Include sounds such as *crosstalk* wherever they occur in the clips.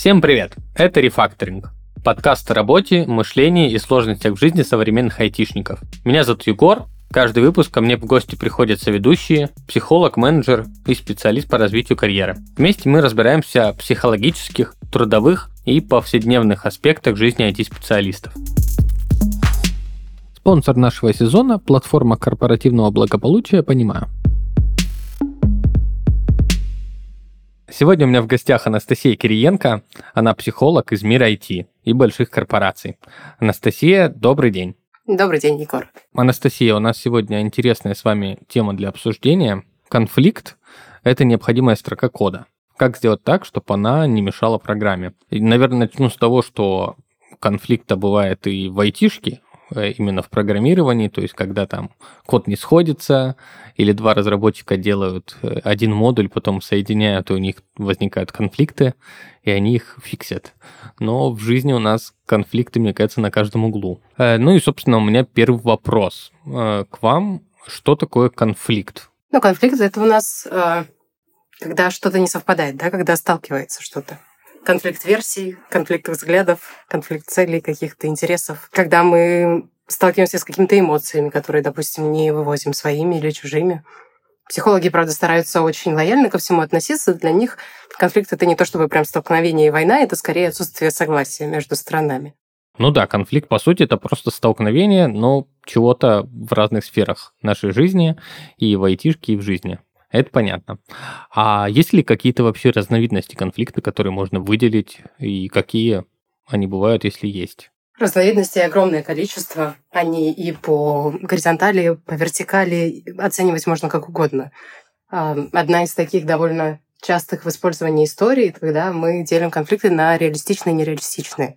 Всем привет! Это «Рефакторинг» – подкаст о работе, мышлении и сложностях в жизни современных айтишников. Меня зовут Егор, Каждый выпуск ко мне в гости приходят соведущие, психолог, менеджер и специалист по развитию карьеры. Вместе мы разбираемся в психологических, трудовых и повседневных аспектах жизни IT-специалистов. Спонсор нашего сезона – платформа корпоративного благополучия «Понимаю». Сегодня у меня в гостях Анастасия Кириенко. Она психолог из мира IT и больших корпораций. Анастасия, добрый день. Добрый день, Егор. Анастасия, у нас сегодня интересная с вами тема для обсуждения. Конфликт – это необходимая строка кода. Как сделать так, чтобы она не мешала программе? И, наверное, начну с того, что конфликта бывает и в айтишке, именно в программировании, то есть когда там код не сходится, или два разработчика делают э, один модуль, потом соединяют, и у них возникают конфликты, и они их фиксят. Но в жизни у нас конфликты, мне кажется, на каждом углу. Э, ну и, собственно, у меня первый вопрос к вам. Что такое конфликт? Ну, конфликт — это у нас когда что-то не совпадает, да, когда сталкивается что-то конфликт версий, конфликт взглядов, конфликт целей, каких-то интересов. Когда мы сталкиваемся с какими-то эмоциями, которые, допустим, не вывозим своими или чужими. Психологи, правда, стараются очень лояльно ко всему относиться. Для них конфликт — это не то чтобы прям столкновение и война, это скорее отсутствие согласия между странами. Ну да, конфликт, по сути, это просто столкновение, но чего-то в разных сферах нашей жизни, и в айтишке, и в жизни. Это понятно. А есть ли какие-то вообще разновидности конфликта, которые можно выделить, и какие они бывают, если есть? Разновидностей огромное количество. Они и по горизонтали, по вертикали оценивать можно как угодно. А, одна из таких довольно частых в использовании истории, когда мы делим конфликты на реалистичные и нереалистичные.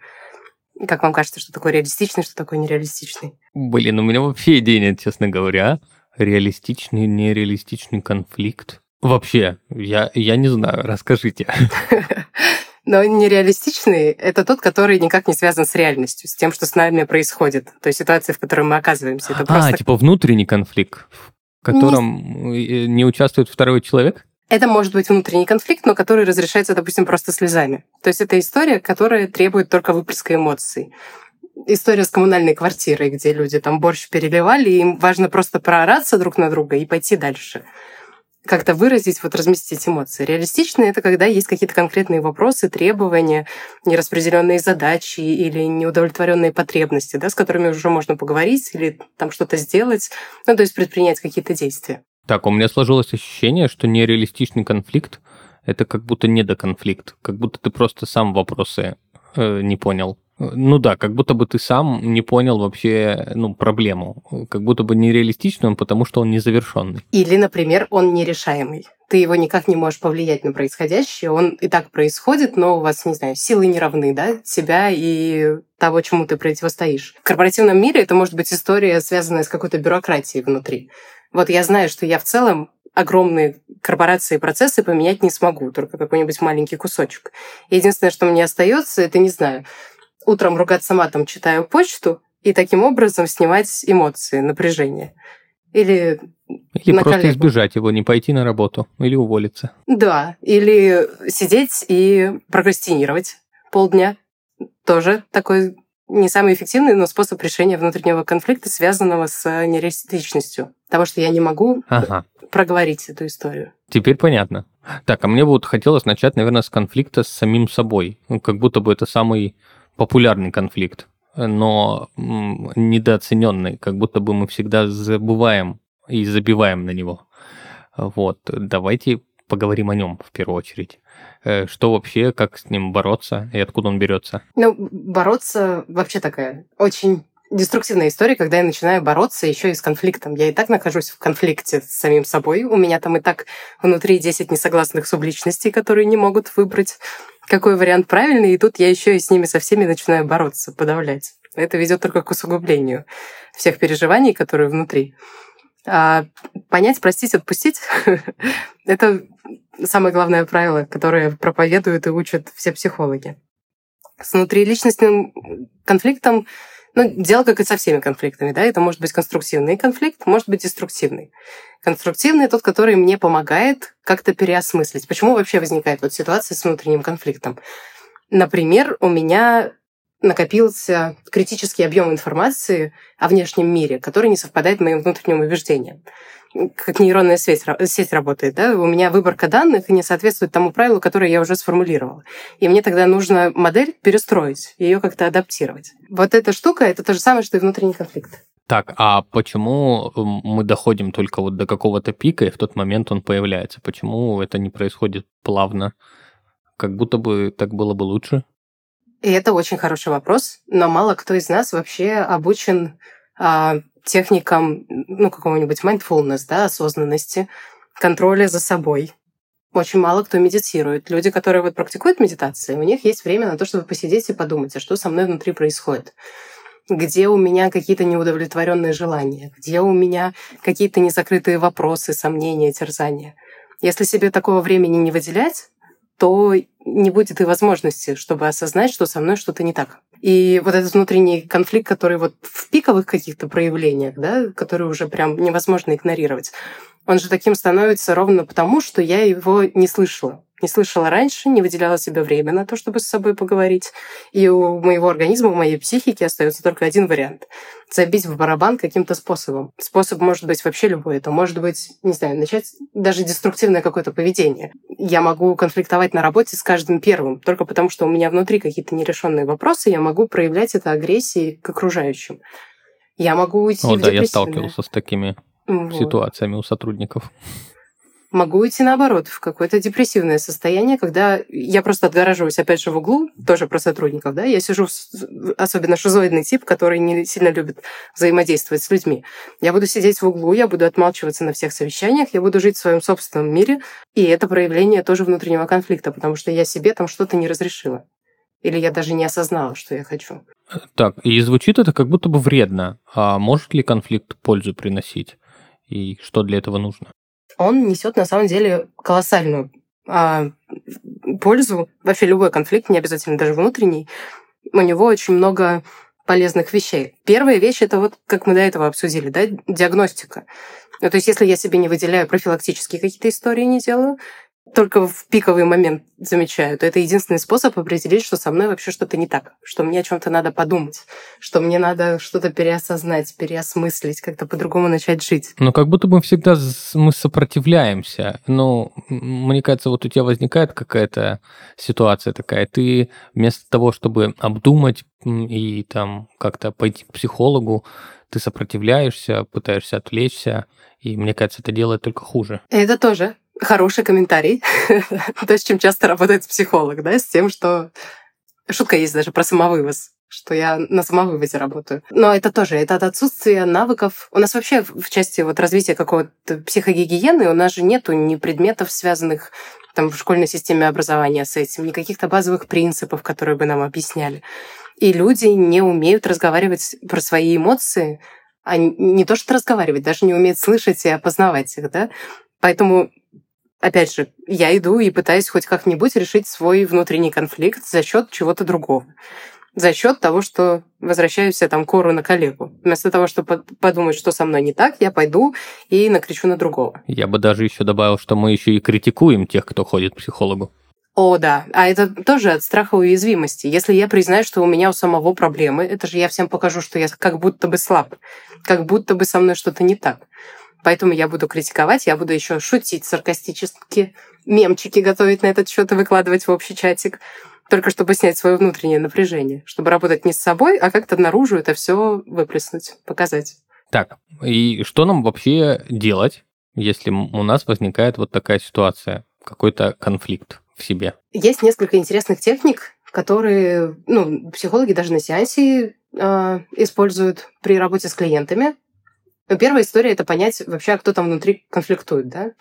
Как вам кажется, что такое реалистичный, что такое нереалистичный? Блин, у меня вообще идей нет, честно говоря реалистичный, нереалистичный конфликт? Вообще, я, я не знаю, расскажите. *laughs* Но нереалистичный — это тот, который никак не связан с реальностью, с тем, что с нами происходит, то есть ситуация, в которой мы оказываемся. Это а, просто... типа внутренний конфликт, в котором не... не участвует второй человек? Это может быть внутренний конфликт, но который разрешается, допустим, просто слезами. То есть это история, которая требует только выплеска эмоций история с коммунальной квартирой, где люди там борщ переливали, и им важно просто проораться друг на друга и пойти дальше как-то выразить, вот разместить эмоции. Реалистичные — это когда есть какие-то конкретные вопросы, требования, нераспределенные задачи или неудовлетворенные потребности, да, с которыми уже можно поговорить или там что-то сделать, ну, то есть предпринять какие-то действия. Так, у меня сложилось ощущение, что нереалистичный конфликт — это как будто недоконфликт, как будто ты просто сам вопросы э, не понял. Ну да, как будто бы ты сам не понял вообще ну, проблему. Как будто бы нереалистичный он, потому что он незавершенный. Или, например, он нерешаемый. Ты его никак не можешь повлиять на происходящее. Он и так происходит, но у вас, не знаю, силы не равны, да, тебя и того, чему ты противостоишь. В корпоративном мире это может быть история, связанная с какой-то бюрократией внутри. Вот я знаю, что я в целом огромные корпорации и процессы поменять не смогу, только какой-нибудь маленький кусочек. Единственное, что мне остается, это, не знаю, утром ругаться матом, читаю почту, и таким образом снимать эмоции, напряжение. Или или просто коллегу. избежать его, не пойти на работу, или уволиться. Да, или сидеть и прокрастинировать полдня. Тоже такой не самый эффективный, но способ решения внутреннего конфликта, связанного с нереалистичностью. Того, что я не могу ага. проговорить эту историю. Теперь понятно. Так, а мне вот хотелось начать, наверное, с конфликта с самим собой. Ну, как будто бы это самый популярный конфликт, но недооцененный, как будто бы мы всегда забываем и забиваем на него. Вот, давайте поговорим о нем в первую очередь. Э, что вообще, как с ним бороться и откуда он берется? Ну, бороться вообще такая очень деструктивная история, когда я начинаю бороться еще и с конфликтом. Я и так нахожусь в конфликте с самим собой. У меня там и так внутри 10 несогласных субличностей, которые не могут выбрать какой вариант правильный, и тут я еще и с ними со всеми начинаю бороться, подавлять. Это ведет только к усугублению всех переживаний, которые внутри. А понять, простить, отпустить — это самое главное правило, которое проповедуют и учат все психологи. С внутриличностным конфликтом ну, дело как и со всеми конфликтами, да, это может быть конструктивный конфликт, может быть деструктивный. Конструктивный тот, который мне помогает как-то переосмыслить. Почему вообще возникает вот ситуация с внутренним конфликтом? Например, у меня накопился критический объем информации о внешнем мире, который не совпадает моим внутренним убеждением. Как нейронная сеть, сеть работает, да? У меня выборка данных не соответствует тому правилу, которое я уже сформулировала. И мне тогда нужно модель перестроить, ее как-то адаптировать. Вот эта штука — это то же самое, что и внутренний конфликт. Так, а почему мы доходим только вот до какого-то пика, и в тот момент он появляется? Почему это не происходит плавно? Как будто бы так было бы лучше. И это очень хороший вопрос, но мало кто из нас вообще обучен а, техникам ну, какого-нибудь mindfulness, да, осознанности, контроля за собой. Очень мало кто медитирует. Люди, которые вот практикуют медитации, у них есть время на то, чтобы посидеть и подумать, а что со мной внутри происходит где у меня какие-то неудовлетворенные желания, где у меня какие-то незакрытые вопросы, сомнения, терзания. Если себе такого времени не выделять, то не будет и возможности, чтобы осознать, что со мной что-то не так. И вот этот внутренний конфликт, который вот в пиковых каких-то проявлениях, да, который уже прям невозможно игнорировать, он же таким становится ровно потому, что я его не слышала не слышала раньше, не выделяла себе время на то, чтобы с собой поговорить. И у моего организма, у моей психики остается только один вариант — забить в барабан каким-то способом. Способ может быть вообще любой. Это может быть, не знаю, начать даже деструктивное какое-то поведение. Я могу конфликтовать на работе с каждым первым, только потому что у меня внутри какие-то нерешенные вопросы, я могу проявлять это агрессией к окружающим. Я могу уйти О, в да, я сталкивался с такими вот. ситуациями у сотрудников. Могу уйти наоборот, в какое-то депрессивное состояние, когда я просто отгораживаюсь, опять же, в углу, тоже про сотрудников, да, я сижу, особенно шизоидный тип, который не сильно любит взаимодействовать с людьми. Я буду сидеть в углу, я буду отмалчиваться на всех совещаниях, я буду жить в своем собственном мире, и это проявление тоже внутреннего конфликта, потому что я себе там что-то не разрешила. Или я даже не осознала, что я хочу. Так, и звучит это как будто бы вредно. А может ли конфликт пользу приносить? И что для этого нужно? Он несет на самом деле колоссальную а, пользу. Вообще любой конфликт, не обязательно даже внутренний, у него очень много полезных вещей. Первая вещь это вот, как мы до этого обсудили, да, диагностика. Ну, то есть, если я себе не выделяю профилактические какие-то истории, не делаю, только в пиковый момент замечаю, то это единственный способ определить, что со мной вообще что-то не так, что мне о чем-то надо подумать, что мне надо что-то переосознать, переосмыслить, как-то по-другому начать жить. Но как будто бы всегда мы сопротивляемся. Ну, мне кажется, вот у тебя возникает какая-то ситуация такая, ты вместо того, чтобы обдумать и там как-то пойти к психологу, ты сопротивляешься, пытаешься отвлечься, и мне кажется, это делает только хуже. Это тоже хороший комментарий. *laughs* То, с чем часто работает психолог, да, с тем, что... Шутка есть даже про самовывоз что я на самовывозе работаю. Но это тоже, это от отсутствия навыков. У нас вообще в части вот развития какого-то психогигиены у нас же нету ни предметов, связанных там, в школьной системе образования с этим, ни каких-то базовых принципов, которые бы нам объясняли. И люди не умеют разговаривать про свои эмоции, а не то что разговаривать, даже не умеют слышать и опознавать их, да. Поэтому опять же, я иду и пытаюсь хоть как-нибудь решить свой внутренний конфликт за счет чего-то другого. За счет того, что возвращаюсь я там кору на коллегу. Вместо того, чтобы подумать, что со мной не так, я пойду и накричу на другого. Я бы даже еще добавил, что мы еще и критикуем тех, кто ходит к психологу. О, да. А это тоже от страха уязвимости. Если я признаю, что у меня у самого проблемы, это же я всем покажу, что я как будто бы слаб, как будто бы со мной что-то не так. Поэтому я буду критиковать, я буду еще шутить саркастически, мемчики готовить на этот счет и выкладывать в общий чатик, только чтобы снять свое внутреннее напряжение, чтобы работать не с собой, а как-то наружу это все выплеснуть, показать. Так, и что нам вообще делать, если у нас возникает вот такая ситуация, какой-то конфликт в себе? Есть несколько интересных техник, которые ну, психологи даже на сеансе э, используют при работе с клиентами. Ну, первая история — это понять вообще, кто там внутри конфликтует, да?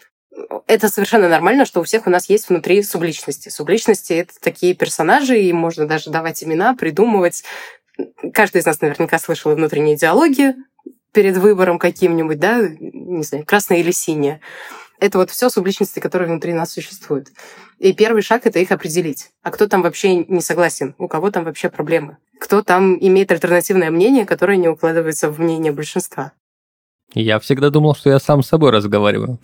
Это совершенно нормально, что у всех у нас есть внутри субличности. Субличности — это такие персонажи, им можно даже давать имена, придумывать. Каждый из нас наверняка слышал внутренние диалоги перед выбором каким-нибудь, да, не знаю, красное или синее. Это вот все субличности, которые внутри нас существуют. И первый шаг — это их определить. А кто там вообще не согласен? У кого там вообще проблемы? Кто там имеет альтернативное мнение, которое не укладывается в мнение большинства? Я всегда думал, что я сам с собой разговариваю.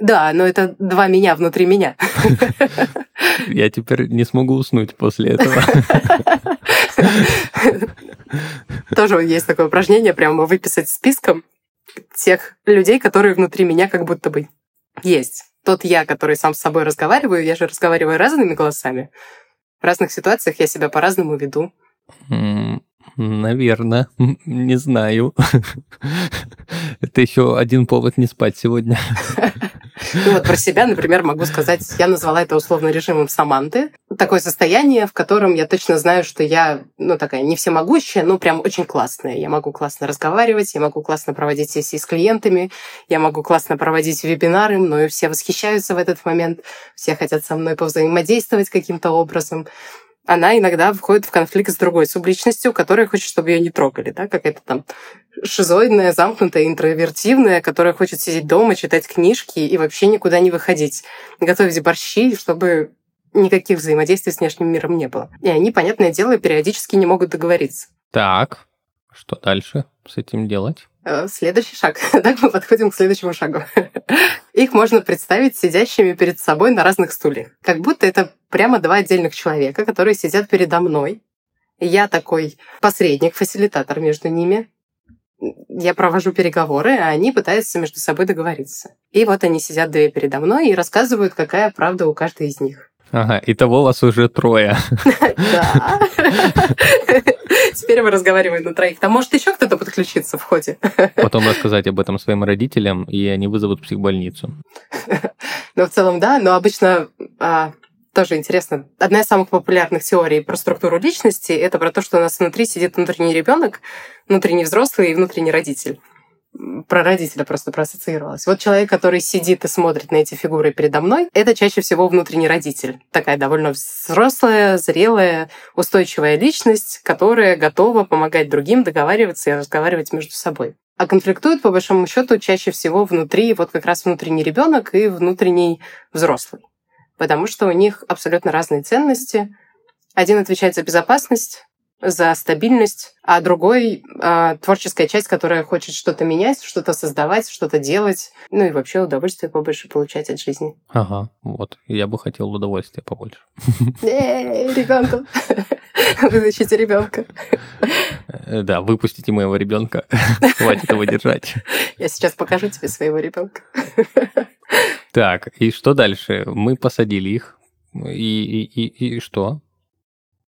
Да, но это два меня внутри меня. *laughs* Я теперь не смогу уснуть после этого. *laughs* Тоже есть такое упражнение, прямо выписать списком тех людей, которые внутри меня как будто бы есть. Тот я, который сам с собой разговариваю, я же разговариваю разными голосами. В разных ситуациях я себя по-разному веду. Наверное, *laughs* не знаю. *laughs* Это еще один повод не спать сегодня. *laughs* Ну вот про себя, например, могу сказать, я назвала это условно режимом Саманты. Такое состояние, в котором я точно знаю, что я, ну, такая не всемогущая, но прям очень классная. Я могу классно разговаривать, я могу классно проводить сессии с клиентами, я могу классно проводить вебинары, мною все восхищаются в этот момент, все хотят со мной повзаимодействовать каким-то образом она иногда входит в конфликт с другой субличностью, которая хочет, чтобы ее не трогали, да, какая-то там шизоидная, замкнутая, интровертивная, которая хочет сидеть дома, читать книжки и вообще никуда не выходить, готовить борщи, чтобы никаких взаимодействий с внешним миром не было. И они, понятное дело, периодически не могут договориться. Так, что дальше с этим делать? Э, следующий шаг. *laughs* Так мы подходим к следующему шагу. *laughs* Их можно представить сидящими перед собой на разных стульях. Как будто это прямо два отдельных человека, которые сидят передо мной. Я такой посредник, фасилитатор между ними. Я провожу переговоры, а они пытаются между собой договориться. И вот они сидят две передо мной и рассказывают, какая правда у каждой из них. Ага, и того вас уже трое. *laughs* Да. Теперь мы разговариваем на троих. Там может еще кто-то подключиться в ходе. Потом рассказать об этом своим родителям, и они вызовут психбольницу. *laughs* Ну, в целом, да, но обычно а, тоже интересно. Одна из самых популярных теорий про структуру личности это про то, что у нас внутри сидит внутренний ребенок, внутренний взрослый и внутренний родитель про родителя просто проассоциировалась. Вот человек, который сидит и смотрит на эти фигуры передо мной, это чаще всего внутренний родитель. Такая довольно взрослая, зрелая, устойчивая личность, которая готова помогать другим договариваться и разговаривать между собой. А конфликтуют, по большому счету, чаще всего внутри, вот как раз внутренний ребенок и внутренний взрослый. Потому что у них абсолютно разные ценности. Один отвечает за безопасность, за стабильность, а другой э, творческая часть, которая хочет что-то менять, что-то создавать, что-то делать, ну и вообще удовольствие побольше получать от жизни. Ага, вот. Я бы хотел удовольствия побольше. Ребенку. *laughs* Вытащите ребенка. Э, да, выпустите моего ребенка. *laughs* Хватит его держать. Я сейчас покажу тебе своего ребенка. Так, и что дальше? Мы посадили их. И, и, и, и что?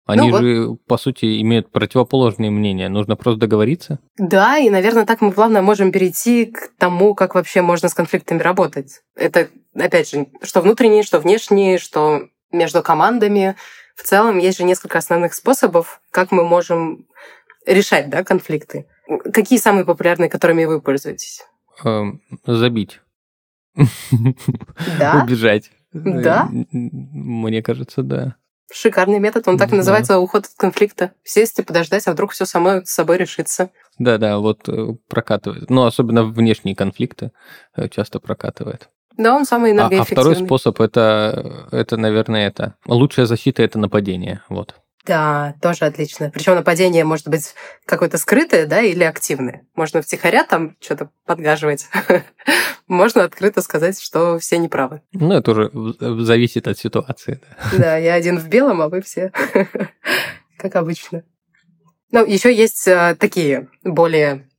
Они ну, же, вот. по сути, имеют противоположные мнения. Нужно просто договориться. Да, и, наверное, так мы плавно можем перейти к тому, как вообще можно с конфликтами работать. Это, опять же, что внутренние, что внешние, что между командами. В целом есть же несколько основных способов, как мы можем решать да, конфликты. Какие самые популярные, которыми вы пользуетесь? Эм, забить. *laughs* Да? Убежать. Да? Мне кажется, да. Шикарный метод, он так да. называется уход от конфликта. Сесть и подождать, а вдруг все само с собой решится. Да-да, вот э, прокатывает. Ну, особенно внешние конфликты э, часто прокатывает. Да, он самый энергоэффективный. А, а второй способ это, это, наверное, это. Лучшая защита это нападение. Вот. Да, тоже отлично. Причем нападение может быть какое-то скрытое, да, или активное. Можно втихаря там что-то подгаживать. *laughs* Можно открыто сказать, что все неправы. Ну, это уже зависит от ситуации. Да, да я один в белом, а вы все *laughs* как обычно. Ну, еще есть э, такие более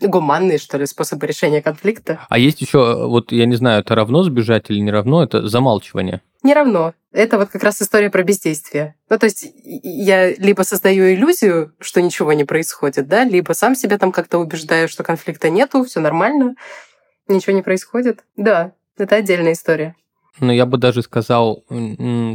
гуманные, что ли, способы решения конфликта. А есть еще, вот я не знаю, это равно сбежать или не равно, это замалчивание. Не равно. Это вот как раз история про бездействие. Ну, то есть я либо создаю иллюзию, что ничего не происходит, да, либо сам себя там как-то убеждаю, что конфликта нету, все нормально, ничего не происходит. Да, это отдельная история. Ну, я бы даже сказал,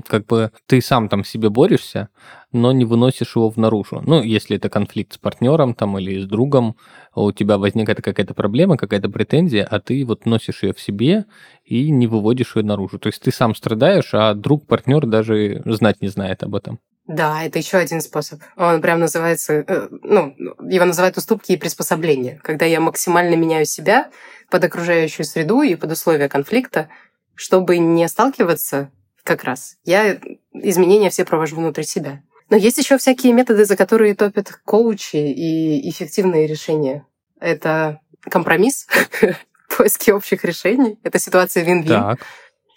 как бы ты сам там себе борешься, но не выносишь его в наружу. Ну, если это конфликт с партнером там или с другом, у тебя возникает какая-то проблема, какая-то претензия, а ты вот носишь ее в себе и не выводишь ее наружу. То есть ты сам страдаешь, а друг, партнер даже знать не знает об этом. Да, это еще один способ. Он прям называется, э, ну, его называют уступки и приспособления. Когда я максимально меняю себя под окружающую среду и под условия конфликта, чтобы не сталкиваться как раз, я изменения все провожу внутри себя. Но есть еще всякие методы, за которые топят коучи и эффективные решения. Это компромисс, *laughs* поиски общих решений. Это ситуация вин-вин.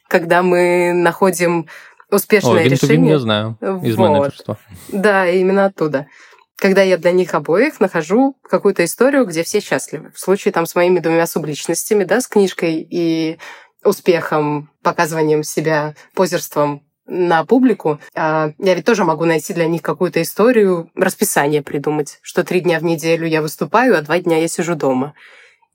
Когда мы находим успешное О, решение. я знаю из Вот. менеджерства. Да, именно оттуда. Когда я для них обоих нахожу какую-то историю, где все счастливы. В случае там с моими двумя субличностями, да, с книжкой и успехом, показыванием себя, позерством на публику, а, я ведь тоже могу найти для них какую-то историю, расписание придумать, что три дня в неделю я выступаю, а два дня я сижу дома.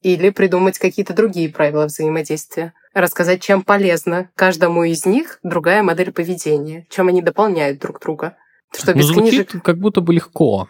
Или придумать какие-то другие правила взаимодействия. Рассказать, чем полезна каждому из них другая модель поведения, чем они дополняют друг друга. Что Ну, без звучит книжек как будто бы легко.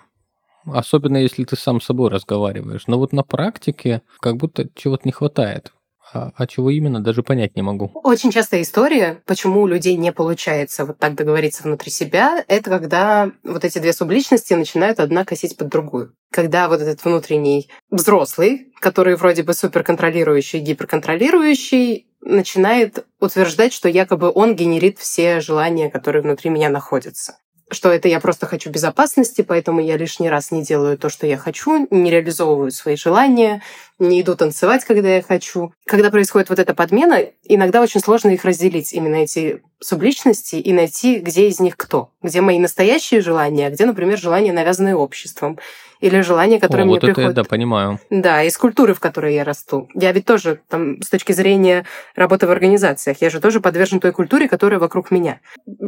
Особенно если ты сам с собой разговариваешь. Но вот на практике как будто чего-то не хватает. А, а чего именно, даже понять не могу. Очень частая история, почему у людей не получается вот так договориться внутри себя, это когда вот эти две субличности начинают одна косить под другую. Когда вот этот внутренний взрослый, который вроде бы суперконтролирующий, гиперконтролирующий, начинает утверждать, что якобы он генерит все желания, которые внутри меня находятся что это я просто хочу безопасности, поэтому я лишний раз не делаю то, что я хочу, не реализовываю свои желания, не иду танцевать, когда я хочу. Когда происходит вот эта подмена, иногда очень сложно их разделить, именно эти субличности, и найти, где из них кто. Где мои настоящие желания, а где, например, желания, навязанные обществом. Или желания, которые О, мне вот это приходят... я, да, понимаю. Да, из культуры, в которой я расту. Я ведь тоже, там, с точки зрения работы в организациях, я же тоже подвержен той культуре, которая вокруг меня.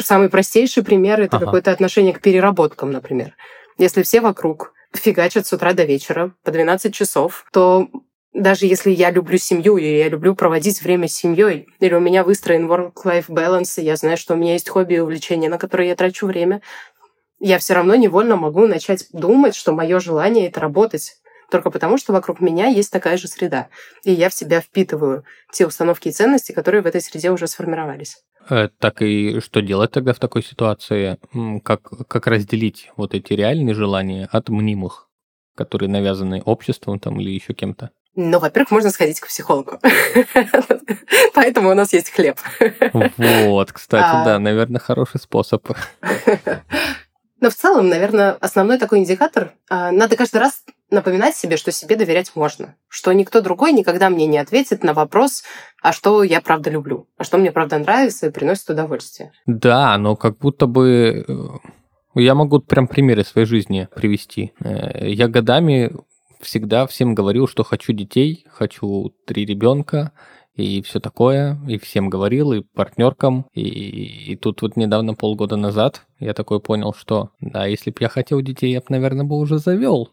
Самый простейший пример — это Ага. какое-то отношение к переработкам, например. Если все вокруг фигачат с утра до вечера по 12 часов, то даже если я люблю семью, и я люблю проводить время с семьей, или у меня выстроен work-life balance, и я знаю, что у меня есть хобби и увлечения, на которые я трачу время, я все равно невольно могу начать думать, что мое желание — это работать. Только потому, что вокруг меня есть такая же среда. И я в себя впитываю те установки и ценности, которые в этой среде уже сформировались. Э, Так и что делать тогда в такой ситуации? Как, как разделить вот эти реальные желания от мнимых, которые навязаны обществом там или еще кем-то? Ну, во-первых, можно сходить к психологу. *laughs* Поэтому у нас есть хлеб. Вот, кстати, А. да, наверное, хороший способ. *laughs* Но в целом, наверное, основной такой индикатор, а, надо каждый раз напоминать себе, что себе доверять можно, что никто другой никогда мне не ответит на вопрос, а что я правда люблю, а что мне правда нравится и приносит удовольствие. Да, но как будто бы... э, Я могу прям примеры своей жизни привести. Э, Я годами всегда всем говорил, что хочу детей, хочу три ребенка и все такое, и всем говорил, и партнеркам, и, и тут вот недавно, полгода назад, я такой понял, что да, если бы я хотел детей, я бы, наверное, бы уже завел.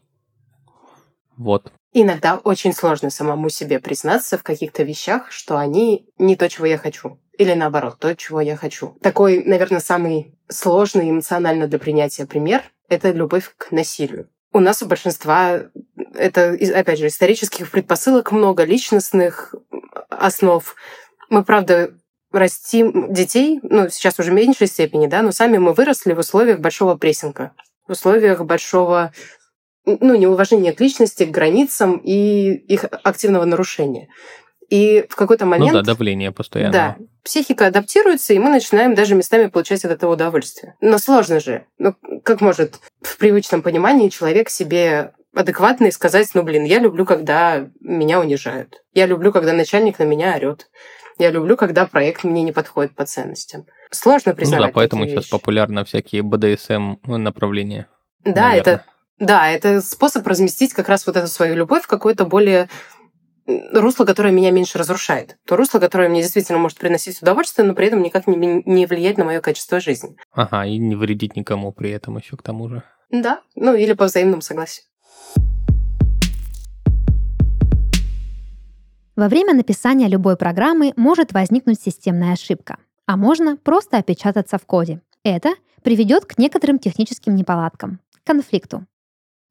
Вот. Иногда очень сложно самому себе признаться в каких-то вещах, что они не то, чего я хочу. Или наоборот, то, чего я хочу. Такой, наверное, самый сложный эмоционально для принятия пример — это любовь к насилию. У нас у большинства это, опять же, исторических предпосылок много, личностных основ. Мы, правда, растим детей, ну, сейчас уже в меньшей степени, да, но сами мы выросли в условиях большого прессинга, в условиях большого ну, неуважение к личности, к границам и их активного нарушения. И в какой-то момент... Ну да, давление постоянно. Да, психика адаптируется, и мы начинаем даже местами получать от этого удовольствие. Но сложно же. Ну, как может в привычном понимании человек себе адекватно сказать, ну, блин, я люблю, когда меня унижают. Я люблю, когда начальник на меня орет. Я люблю, когда проект мне не подходит по ценностям. Сложно Ну признавать да, поэтому сейчас популярно всякие БДСМ направления. Да, наверное. это да, это способ разместить как раз вот эту свою любовь в какое-то более русло, которое меня меньше разрушает. То русло, которое мне действительно может приносить удовольствие, но при этом никак не, не влиять на мое качество жизни. Ага, и не вредить никому при этом еще к тому же. Да, ну или по взаимному согласию. Во время написания любой программы может возникнуть системная ошибка, а можно просто опечататься в коде. Это приведет к некоторым техническим неполадкам, конфликту.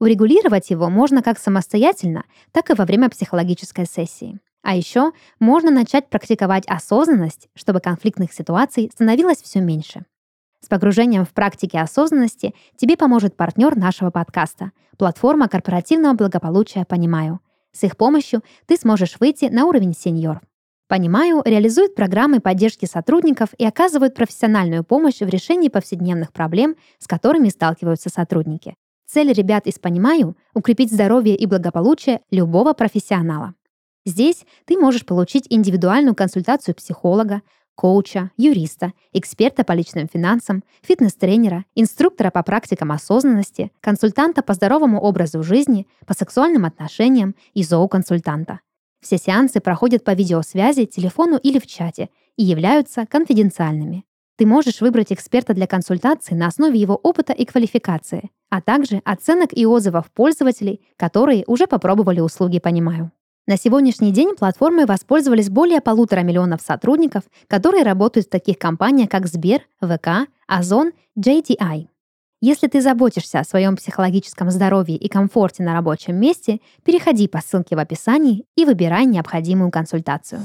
Урегулировать его можно как самостоятельно, так и во время психологической сессии. А еще можно начать практиковать осознанность, чтобы конфликтных ситуаций становилось все меньше. С погружением в практики осознанности тебе поможет партнер нашего подкаста – платформа корпоративного благополучия «Понимаю». С их помощью ты сможешь выйти на уровень сеньор. «Понимаю» реализует программы поддержки сотрудников и оказывает профессиональную помощь в решении повседневных проблем, с которыми сталкиваются сотрудники. Цель ребят из «Понимаю» — укрепить здоровье и благополучие любого профессионала. Здесь ты можешь получить индивидуальную консультацию психолога, коуча, юриста, эксперта по личным финансам, фитнес-тренера, инструктора по практикам осознанности, консультанта по здоровому образу жизни, по сексуальным отношениям и зооконсультанта. Все сеансы проходят по видеосвязи, телефону или в чате и являются конфиденциальными. Ты можешь выбрать эксперта для консультации на основе его опыта и квалификации, а также оценок и отзывов пользователей, которые уже попробовали услуги «Понимаю». На сегодняшний день платформой воспользовались более полутора миллионов сотрудников, которые работают в таких компаниях, как Сбер, ВК, Озон, JTI. Если ты заботишься о своем психологическом здоровье и комфорте на рабочем месте, переходи по ссылке в описании и выбирай необходимую консультацию.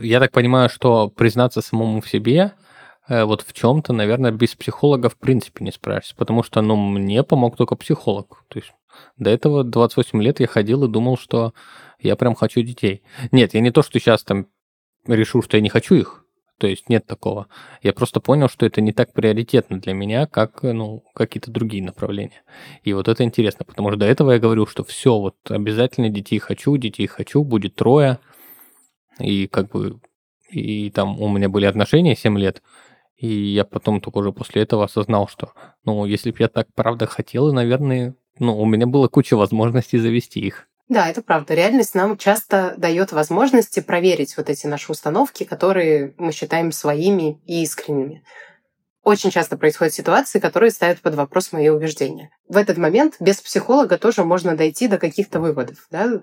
Я так понимаю, что признаться самому в себе Э, вот в чем-то, наверное, без психолога в принципе не справишься, потому что, ну, мне помог только психолог. То есть до этого 28 лет я ходил и думал, что я прям хочу детей. Нет, я не то, что сейчас там решу, что я не хочу их, то есть нет такого. Я просто понял, что это не так приоритетно для меня, как ну, какие-то другие направления. И вот это интересно, потому что до этого я говорил, что все, вот обязательно детей хочу, детей хочу, будет трое. И как бы, и там у меня были отношения 7 лет, и я потом только уже после этого осознал, что, ну, если бы я так правда хотел, наверное, ну, у меня было куча возможностей завести их. Да, это правда. Реальность нам часто дает возможности проверить вот эти наши установки, которые мы считаем своими и искренними. Очень часто происходят ситуации, которые ставят под вопрос мои убеждения. В этот момент без психолога тоже можно дойти до каких-то выводов. Да?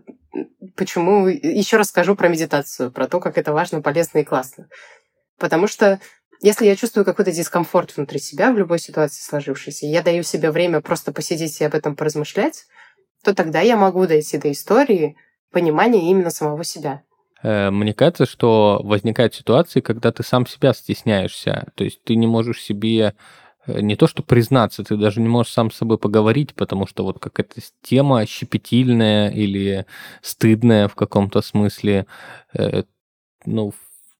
Почему? Еще раз скажу про медитацию, про то, как это важно, полезно и классно. Потому что если я чувствую какой-то дискомфорт внутри себя в любой ситуации сложившейся, я даю себе время просто посидеть и об этом поразмышлять, то тогда я могу дойти до истории понимания именно самого себя. Э, мне кажется, что возникают ситуации, когда ты сам себя стесняешься. То есть ты не можешь себе э, не то что признаться, ты даже не можешь сам с собой поговорить, потому что вот какая-то тема щепетильная или стыдная в каком-то смысле. Э, ну,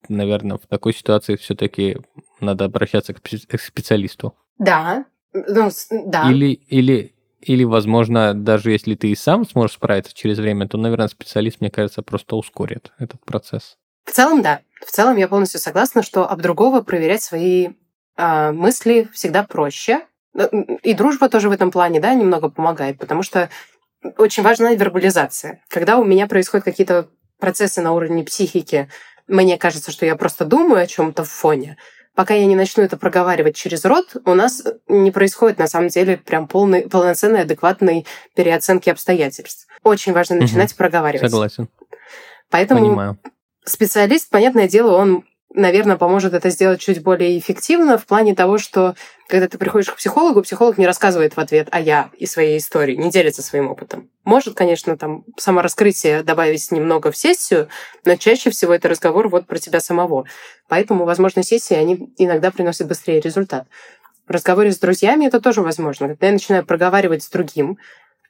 наверное, в такой ситуации все-таки надо обращаться к специалисту. Да, ну, да. Или, или, или, возможно, даже если ты и сам сможешь справиться через время, то, наверное, специалист, мне кажется, просто ускорит этот процесс. В целом, да. В целом я полностью согласна, что об другого проверять свои э, мысли всегда проще. И дружба тоже в этом плане, да, немного помогает, потому что очень важна вербализация. Когда у меня происходят какие-то процессы на уровне психики, мне кажется, что я просто думаю о чем-то в фоне, пока я не начну это проговаривать через рот, у нас не происходит на самом деле прям полной, полноценной, адекватной переоценки обстоятельств. Очень важно начинать угу. проговаривать. Согласен. Поэтому Понимаю. специалист, понятное дело, он наверное, поможет это сделать чуть более эффективно в плане того, что когда ты приходишь к психологу, психолог не рассказывает в ответ «а я» и своей истории, не делится своим опытом. Может, конечно, там самораскрытие добавить немного в сессию, но чаще всего это разговор вот про тебя самого. Поэтому, возможно, сессии, они иногда приносят быстрее результат. В разговоре с друзьями это тоже возможно. Когда я начинаю проговаривать с другим,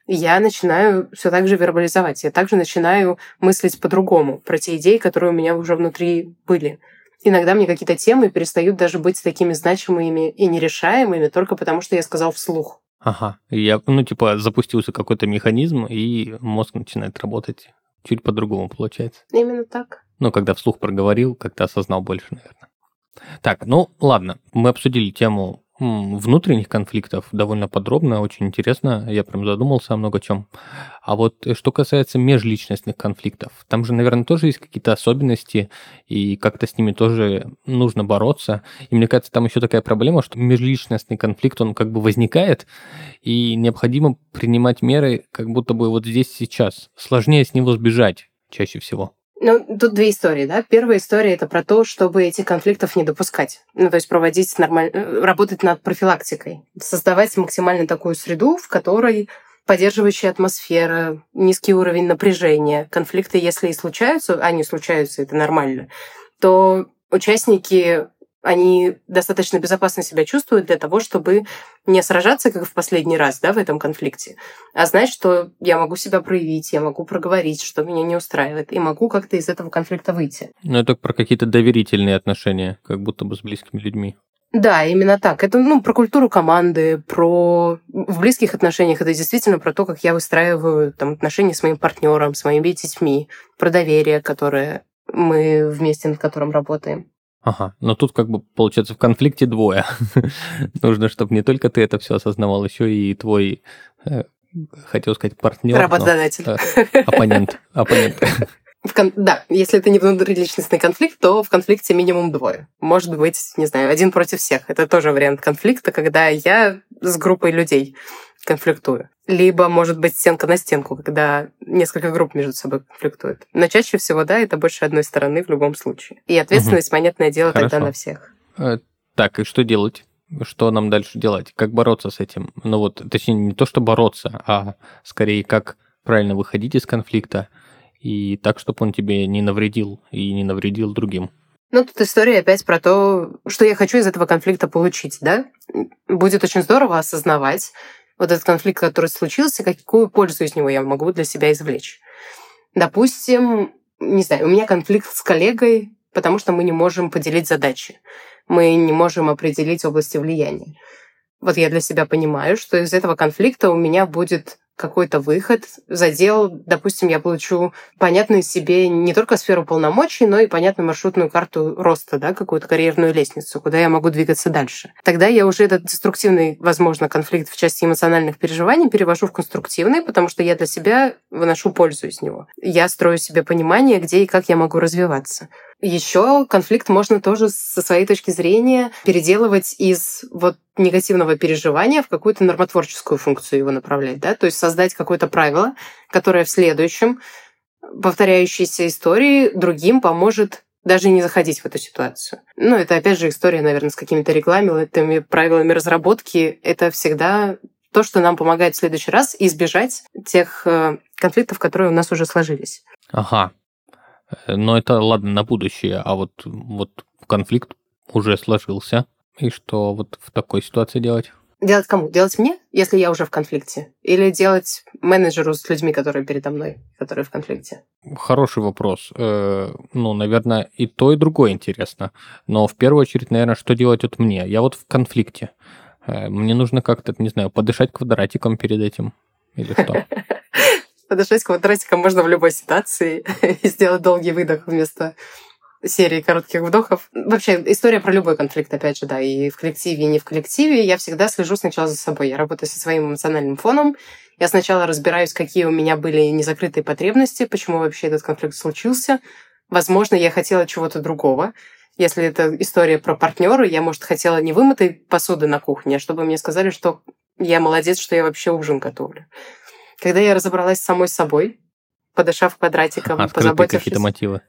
я начинаю все так же вербализовать. Я также начинаю мыслить по-другому про те идеи, которые у меня уже внутри были иногда мне какие-то темы перестают даже быть такими значимыми и нерешаемыми только потому, что я сказал вслух. Ага. Я, ну, типа, запустился какой-то механизм, и мозг начинает работать чуть по-другому, получается. Именно так. Ну, когда вслух проговорил, как-то осознал больше, наверное. Так, ну, ладно. Мы обсудили тему внутренних конфликтов довольно подробно, очень интересно. Я прям задумался о много чем. А вот э, что касается межличностных конфликтов, там же, наверное, тоже есть какие-то особенности, и как-то с ними тоже нужно бороться. И мне кажется, там еще такая проблема, что межличностный конфликт, он как бы возникает, и необходимо принимать меры как будто бы вот здесь сейчас. Сложнее с него сбежать чаще всего. Ну, тут две истории, да. Первая история это про то, чтобы этих конфликтов не допускать. Ну, то есть проводить нормально, э, работать над профилактикой, создавать максимально такую среду, в которой поддерживающая атмосфера, низкий уровень напряжения, конфликты, если и случаются, они случаются, это нормально, то участники они достаточно безопасно себя чувствуют для того, чтобы не сражаться, как в последний раз, да, в этом конфликте, а знать, что я могу себя проявить, я могу проговорить, что меня не устраивает, и могу как-то из этого конфликта выйти. Ну, это про какие-то доверительные отношения, как будто бы с близкими людьми. Да, именно так. Это ну, про культуру команды, про... В близких отношениях это действительно про то, как я выстраиваю там, отношения с моим партнером, с моими детьми, про доверие, которое мы вместе над которым работаем. Ага, но тут как бы получается в конфликте двое. *laughs* Нужно, чтобы не только ты это все осознавал, еще и твой, э, хотел сказать, партнер. Работодатель. Но, э, оппонент. Оппонент. В кон... Да, если это не внутриличностный конфликт, то в конфликте минимум двое. Может быть, не знаю, один против всех. Это тоже вариант конфликта, когда я с группой людей конфликтую. Либо, может быть, стенка на стенку, когда несколько групп между собой конфликтуют. Но чаще всего, да, это больше одной стороны в любом случае. И ответственность, угу. понятное дело, Хорошо. тогда на всех. Э, так, и что делать? Что нам дальше делать? Как бороться с этим? Ну вот, точнее, не то, что бороться, а скорее, как правильно выходить из конфликта, и так, чтобы он тебе не навредил и не навредил другим. Ну, тут история опять про то, что я хочу из этого конфликта получить, да? Будет очень здорово осознавать вот этот конфликт, который случился, какую пользу из него я могу для себя извлечь. Допустим, не знаю, у меня конфликт с коллегой, потому что мы не можем поделить задачи. Мы не можем определить области влияния. Вот я для себя понимаю, что из этого конфликта у меня будет какой-то выход, задел, допустим, я получу понятную себе не только сферу полномочий, но и понятную маршрутную карту роста, да, какую-то карьерную лестницу, куда я могу двигаться дальше. Тогда я уже этот деструктивный, возможно, конфликт в части эмоциональных переживаний перевожу в конструктивный, потому что я для себя выношу пользу из него. Я строю себе понимание, где и как я могу развиваться. Еще конфликт можно тоже со своей точки зрения переделывать из вот негативного переживания в какую-то нормотворческую функцию его направлять, да, то есть создать какое-то правило, которое в следующем повторяющейся истории другим поможет даже не заходить в эту ситуацию. Ну, это опять же история, наверное, с какими-то регламентами, правилами разработки. Это всегда то, что нам помогает в следующий раз избежать тех э, конфликтов, которые у нас уже сложились. Ага, Э, но это ладно на будущее, а вот, вот конфликт уже сложился. И что вот в такой ситуации делать? Делать кому? Делать мне, если я уже в конфликте? Или делать менеджеру с людьми, которые передо мной, которые в конфликте? Хороший вопрос. Э, ну, наверное, и то, и другое интересно. Но в первую очередь, наверное, что делать вот мне? Я вот в конфликте. Э, мне нужно как-то, не знаю, подышать квадратиком перед этим. Или что? *laughs* Подошить к квадратикам можно в любой ситуации *laughs* и сделать долгий выдох вместо серии коротких вдохов. Вообще, история про любой конфликт, опять же, да, и в коллективе, и не в коллективе. Я всегда слежу сначала за собой. Я работаю со своим эмоциональным фоном. Я сначала разбираюсь, какие у меня были незакрытые потребности, почему вообще этот конфликт случился. Возможно, я хотела чего-то другого. Если это история про партнера, я, может, хотела не вымытой посуды на кухне, а чтобы мне сказали, что я молодец, что я вообще ужин готовлю. Когда я разобралась с самой собой, подышав квадратиком, Открытые позаботившись... какие-то мотивы.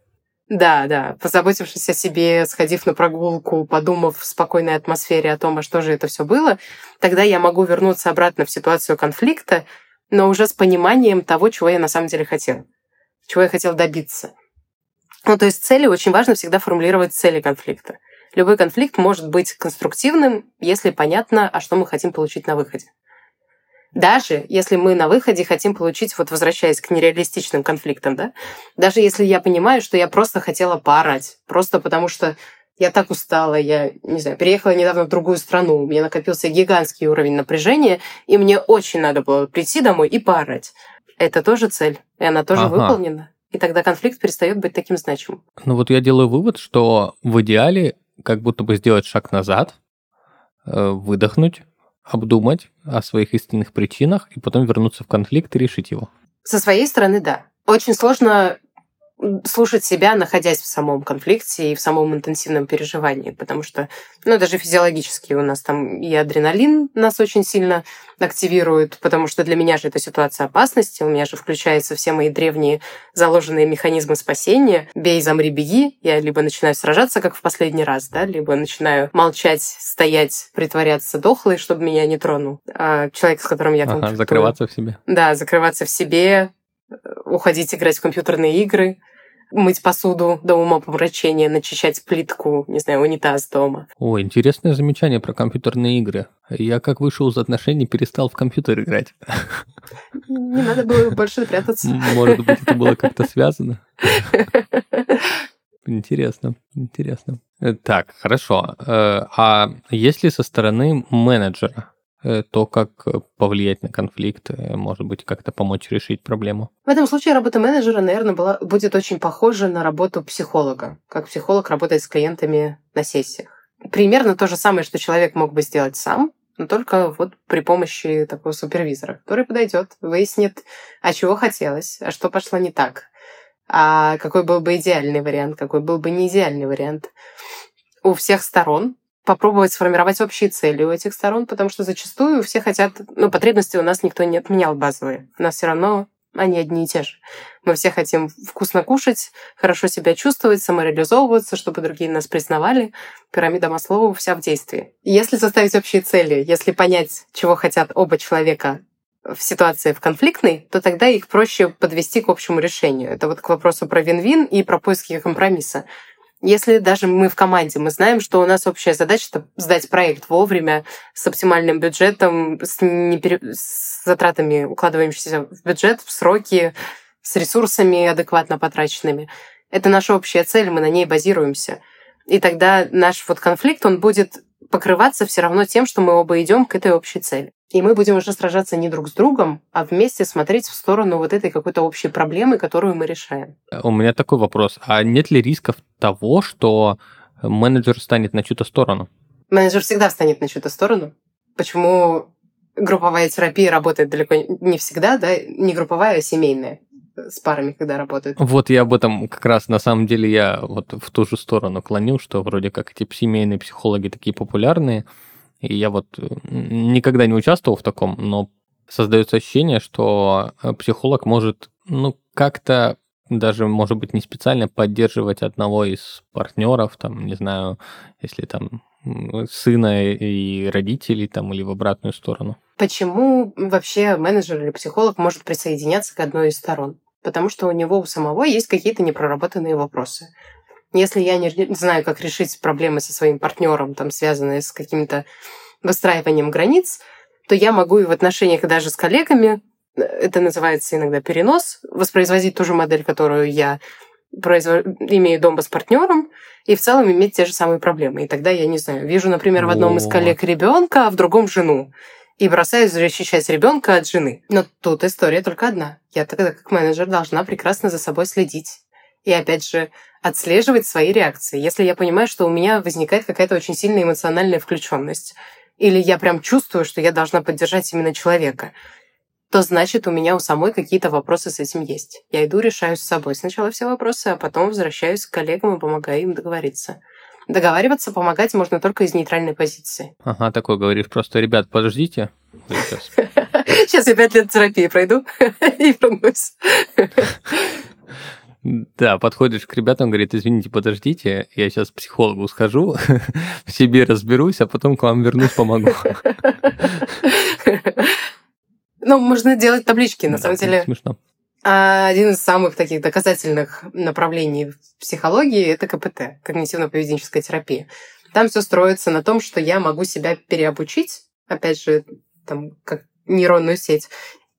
Да, да, позаботившись о себе, сходив на прогулку, подумав в спокойной атмосфере о том, а что же это все было, тогда я могу вернуться обратно в ситуацию конфликта, но уже с пониманием того, чего я на самом деле хотел, чего я хотел добиться. Ну, то есть цели очень важно всегда формулировать цели конфликта. Любой конфликт может быть конструктивным, если понятно, а что мы хотим получить на выходе. Даже если мы на выходе хотим получить, вот возвращаясь к нереалистичным конфликтам, да, даже если я понимаю, что я просто хотела поорать, просто потому что я так устала, я, не знаю, переехала недавно в другую страну, у меня накопился гигантский уровень напряжения, и мне очень надо было прийти домой и поорать. Это тоже цель, и она тоже ага. выполнена. И тогда конфликт перестает быть таким значимым. Ну вот я делаю вывод, что в идеале как будто бы сделать шаг назад, э, выдохнуть, обдумать о своих истинных причинах и потом вернуться в конфликт и решить его. Со своей стороны, да. Очень сложно слушать себя, находясь в самом конфликте и в самом интенсивном переживании, потому что, ну, даже физиологически у нас там и адреналин нас очень сильно активирует, потому что для меня же эта ситуация опасности, у меня же включаются все мои древние заложенные механизмы спасения. Бей, замри, беги. Я либо начинаю сражаться, как в последний раз, да, либо начинаю молчать, стоять, притворяться дохлой, чтобы меня не тронул. А человек, с которым я ага, закрываться в себе. Да, закрываться в себе, уходить играть в компьютерные игры, мыть посуду до ума помрачения, начищать плитку, не знаю, унитаз дома. О, интересное замечание про компьютерные игры. Я как вышел из отношений, перестал в компьютер играть. Не надо было больше прятаться. Может быть, это было как-то связано? *laughs* Интересно, интересно. Э, Так, хорошо. Э, А если со стороны менеджера, то как э, повлиять на конфликт, э, может быть, как-то помочь решить проблему? В этом случае работа менеджера, наверное, была, будет очень похожа на работу психолога, как психолог работает с клиентами на сессиях. Примерно то же самое, что человек мог бы сделать сам, но только вот при помощи такого супервизора, который подойдет, выяснит, а чего хотелось, а что пошло не так, а какой был бы идеальный вариант, какой был бы не идеальный вариант. У всех сторон попробовать сформировать общие цели у этих сторон, потому что зачастую все хотят... Ну, потребности у нас никто не отменял базовые. У нас все равно они одни и те же. Мы все хотим вкусно кушать, хорошо себя чувствовать, самореализовываться, чтобы другие нас признавали. Пирамида Маслоу вся в действии. Если составить общие цели, если понять, чего хотят оба человека в ситуации в конфликтной, то тогда их проще подвести к общему решению. Это вот к вопросу про вин-вин и про поиски компромисса. Если даже мы в команде, мы знаем, что у нас общая задача это сдать проект вовремя, с оптимальным бюджетом, с, непере... с затратами, укладывающимися в бюджет, в сроки, с ресурсами адекватно потраченными. Это наша общая цель, мы на ней базируемся. И тогда наш вот конфликт, он будет покрываться все равно тем, что мы оба идем к этой общей цели. И мы будем уже сражаться не друг с другом, а вместе смотреть в сторону вот этой какой-то общей проблемы, которую мы решаем. У меня такой вопрос. А нет ли рисков того, что менеджер станет на чью-то сторону? Менеджер всегда станет на чью-то сторону. Почему групповая терапия работает далеко не всегда, да, не групповая, а семейная с парами, когда работают. Вот я об этом как раз на самом деле я вот в ту же сторону клонил, что вроде как эти семейные психологи такие популярные, и я вот никогда не участвовал в таком, но создается ощущение, что психолог может, ну, как-то даже, может быть, не специально поддерживать одного из партнеров, там, не знаю, если там сына и родителей там или в обратную сторону. Почему вообще менеджер или психолог может присоединяться к одной из сторон? Потому что у него у самого есть какие-то непроработанные вопросы. Если я не знаю, как решить проблемы со своим партнером, там, связанные с каким-то выстраиванием границ, то я могу и в отношениях даже с коллегами, это называется иногда перенос, воспроизводить ту же модель, которую я производ... имею дома с партнером, и в целом иметь те же самые проблемы. И тогда я не знаю, вижу, например, в одном из коллег ребенка, а в другом жену. И бросаюсь защищать ребенка от жены. Но тут история только одна. Я тогда как менеджер должна прекрасно за собой следить. И опять же, отслеживать свои реакции. Если я понимаю, что у меня возникает какая-то очень сильная эмоциональная включенность, или я прям чувствую, что я должна поддержать именно человека, то значит у меня у самой какие-то вопросы с этим есть. Я иду, решаю с собой сначала все вопросы, а потом возвращаюсь к коллегам и помогаю им договориться. Договариваться, помогать можно только из нейтральной позиции. Ага, такой говоришь, просто, ребят, подождите. Сейчас, *laughs* я пять лет терапии пройду *laughs* и вернусь. *laughs* Да, подходишь к ребятам, говорит, извините, подождите, я сейчас к психологу схожу, *laughs* в себе разберусь, а потом к вам вернусь, помогу. Ну, можно делать таблички, на самом деле. Смешно. Один из самых таких доказательных направлений в психологии – это КПТ, когнитивно-поведенческая терапия. Там все строится на том, что я могу себя переобучить, опять же, там, как нейронную сеть.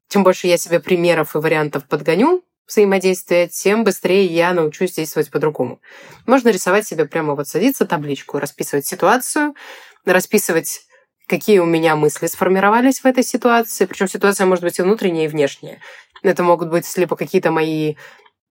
Чем больше я себе примеров и вариантов подгоню, взаимодействия, тем быстрее я научусь действовать по-другому. Можно рисовать себе прямо вот садиться табличку, расписывать ситуацию, расписывать какие у меня мысли сформировались в этой ситуации. Причем ситуация может быть и внутренняя, и внешняя. Это могут быть либо какие-то мои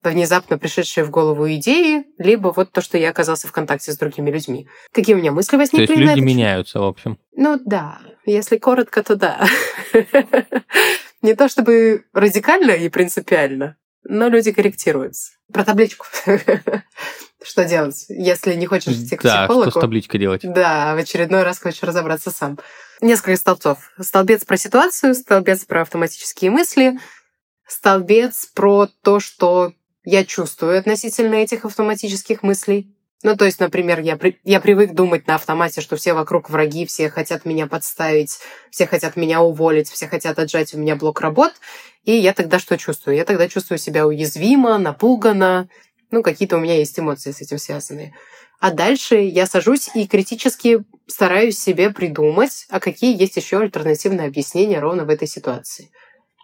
внезапно пришедшие в голову идеи, либо вот то, что я оказался в контакте с другими людьми. Какие у меня мысли возникли? То есть люди меняются, в общем. Ну да, если коротко, то да. *laughs* Не то чтобы радикально и принципиально, но люди корректируются. Про табличку. *laughs* Что делать, если не хочешь идти к психологу? Да, что с табличкой делать? Да, в очередной раз хочешь разобраться сам. Несколько столбцов. Столбец про ситуацию, столбец про автоматические мысли, столбец про то, что я чувствую относительно этих автоматических мыслей. Ну, то есть, например, я, при... я привык думать на автомате, что все вокруг враги, все хотят меня подставить, все хотят меня уволить, все хотят отжать у меня блок работ. И я тогда что чувствую? Я тогда чувствую себя уязвимо, напугана, ну, какие-то у меня есть эмоции с этим связанные. А дальше я сажусь и критически стараюсь себе придумать, а какие есть еще альтернативные объяснения ровно в этой ситуации.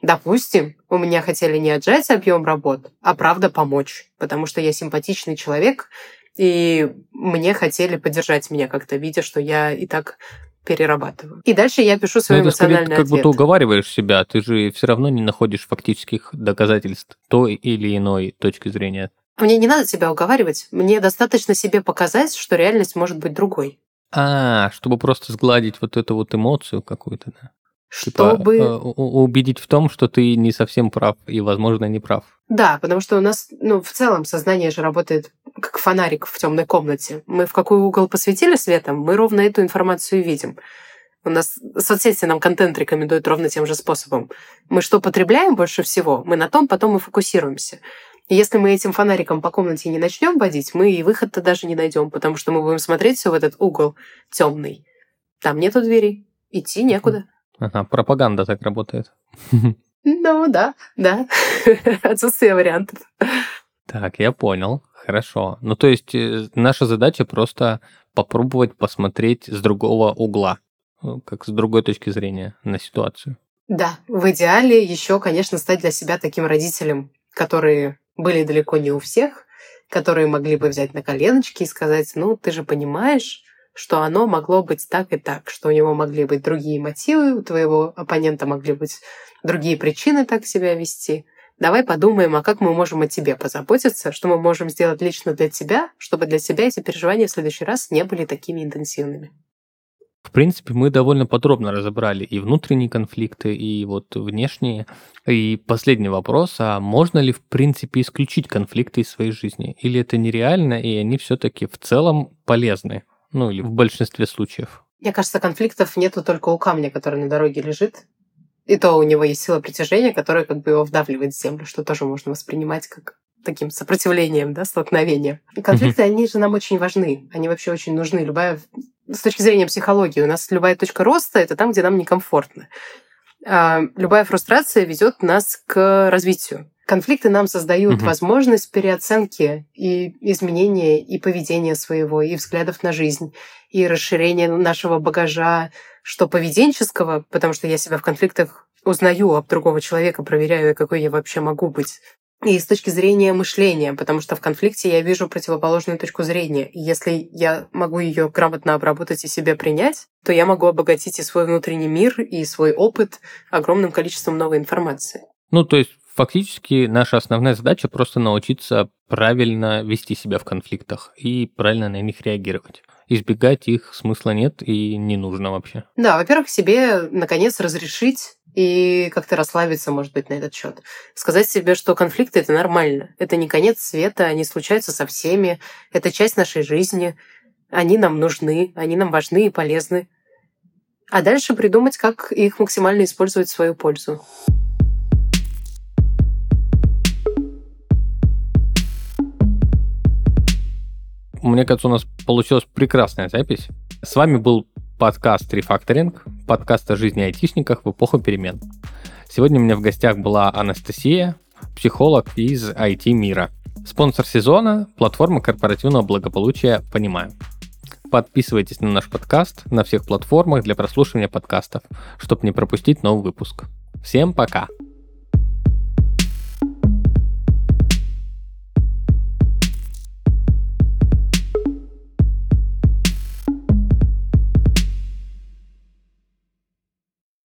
Допустим, у меня хотели не отжать объем работ, а правда помочь, потому что я симпатичный человек, И мне хотели поддержать меня как-то, видя, что я и так перерабатываю. И дальше я пишу свой Но Ну, это скорее эмоциональный как ответ. будто уговариваешь себя, ты же все равно не находишь фактических доказательств той или иной точки зрения. Мне не надо себя уговаривать. Мне достаточно себе показать, что реальность может быть другой. А, чтобы просто сгладить вот эту вот эмоцию какую-то, да? Типа, Чтобы... у- убедить в том, что ты не совсем прав и, возможно, не прав. Да, потому что у нас, ну, в целом сознание же работает как фонарик в темной комнате. Мы в какой угол посветили светом, мы ровно эту информацию видим. У нас соцсети нам контент рекомендуют ровно тем же способом. Мы что потребляем больше всего, мы на том потом и фокусируемся. И если мы этим фонариком по комнате не начнем водить, мы и выход-то даже не найдем, потому что мы будем смотреть все в этот угол темный. Там нету дверей, идти некуда. Ага, пропаганда так работает. Ну да, да. *laughs* Отсутствие вариантов. Так, я понял. Хорошо. Ну, то есть э, наша задача просто попробовать посмотреть с другого угла, ну, как с другой точки зрения на ситуацию. Да, в идеале еще, конечно, стать для себя таким родителем, которые были далеко не у всех, которые могли бы взять на коленочки и сказать, ну, ты же понимаешь, что оно могло быть так и так, что у него могли быть другие мотивы, у твоего оппонента могли быть другие причины так себя вести. Давай подумаем, а как мы можем о тебе позаботиться, что мы можем сделать лично для тебя, чтобы для тебя эти переживания в следующий раз не были такими интенсивными. В принципе, мы довольно подробно разобрали и внутренние конфликты, и вот внешние. И последний вопрос, а можно ли в принципе исключить конфликты из своей жизни? Или это нереально, и они все-таки в целом полезны? Ну или в большинстве случаев. Мне кажется, конфликтов нету только у камня, который на дороге лежит. И то у него есть сила притяжения, которая как бы его вдавливает в землю, что тоже можно воспринимать как таким сопротивлением, да, столкновением. Конфликты, они же нам очень важны. Они вообще очень нужны. Любая... С точки зрения психологии, у нас любая точка роста — это там, где нам некомфортно. А любая фрустрация ведет нас к развитию. Конфликты нам создают Мгм. возможность переоценки и изменения и поведения своего, и взглядов на жизнь, и расширения нашего багажа, что поведенческого, потому что я себя в конфликтах узнаю об другого человека, проверяю, какой я вообще могу быть. И с точки зрения мышления, потому что в конфликте я вижу противоположную точку зрения. И если я могу ее грамотно обработать и себе принять, то я могу обогатить и свой внутренний мир, и свой опыт огромным количеством новой информации. Ну, то есть фактически наша основная задача просто научиться правильно вести себя в конфликтах и правильно на них реагировать. Избегать их смысла нет и не нужно вообще. Да, во-первых, себе, наконец, разрешить и как-то расслабиться, может быть, на этот счет. Сказать себе, что конфликты это нормально. Это не конец света, они случаются со всеми. Это часть нашей жизни. Они нам нужны, они нам важны и полезны. А дальше придумать, как их максимально использовать в свою пользу. Мне кажется, у нас получилась прекрасная запись. С вами был подкаст «Рефакторинг», подкаст о жизни айтишниках в эпоху перемен. Сегодня у меня в гостях была Анастасия, психолог из IT-мира. Спонсор сезона – платформа корпоративного благополучия «Понимаю». Подписывайтесь на наш подкаст на всех платформах для прослушивания подкастов, чтобы не пропустить новый выпуск. Всем пока!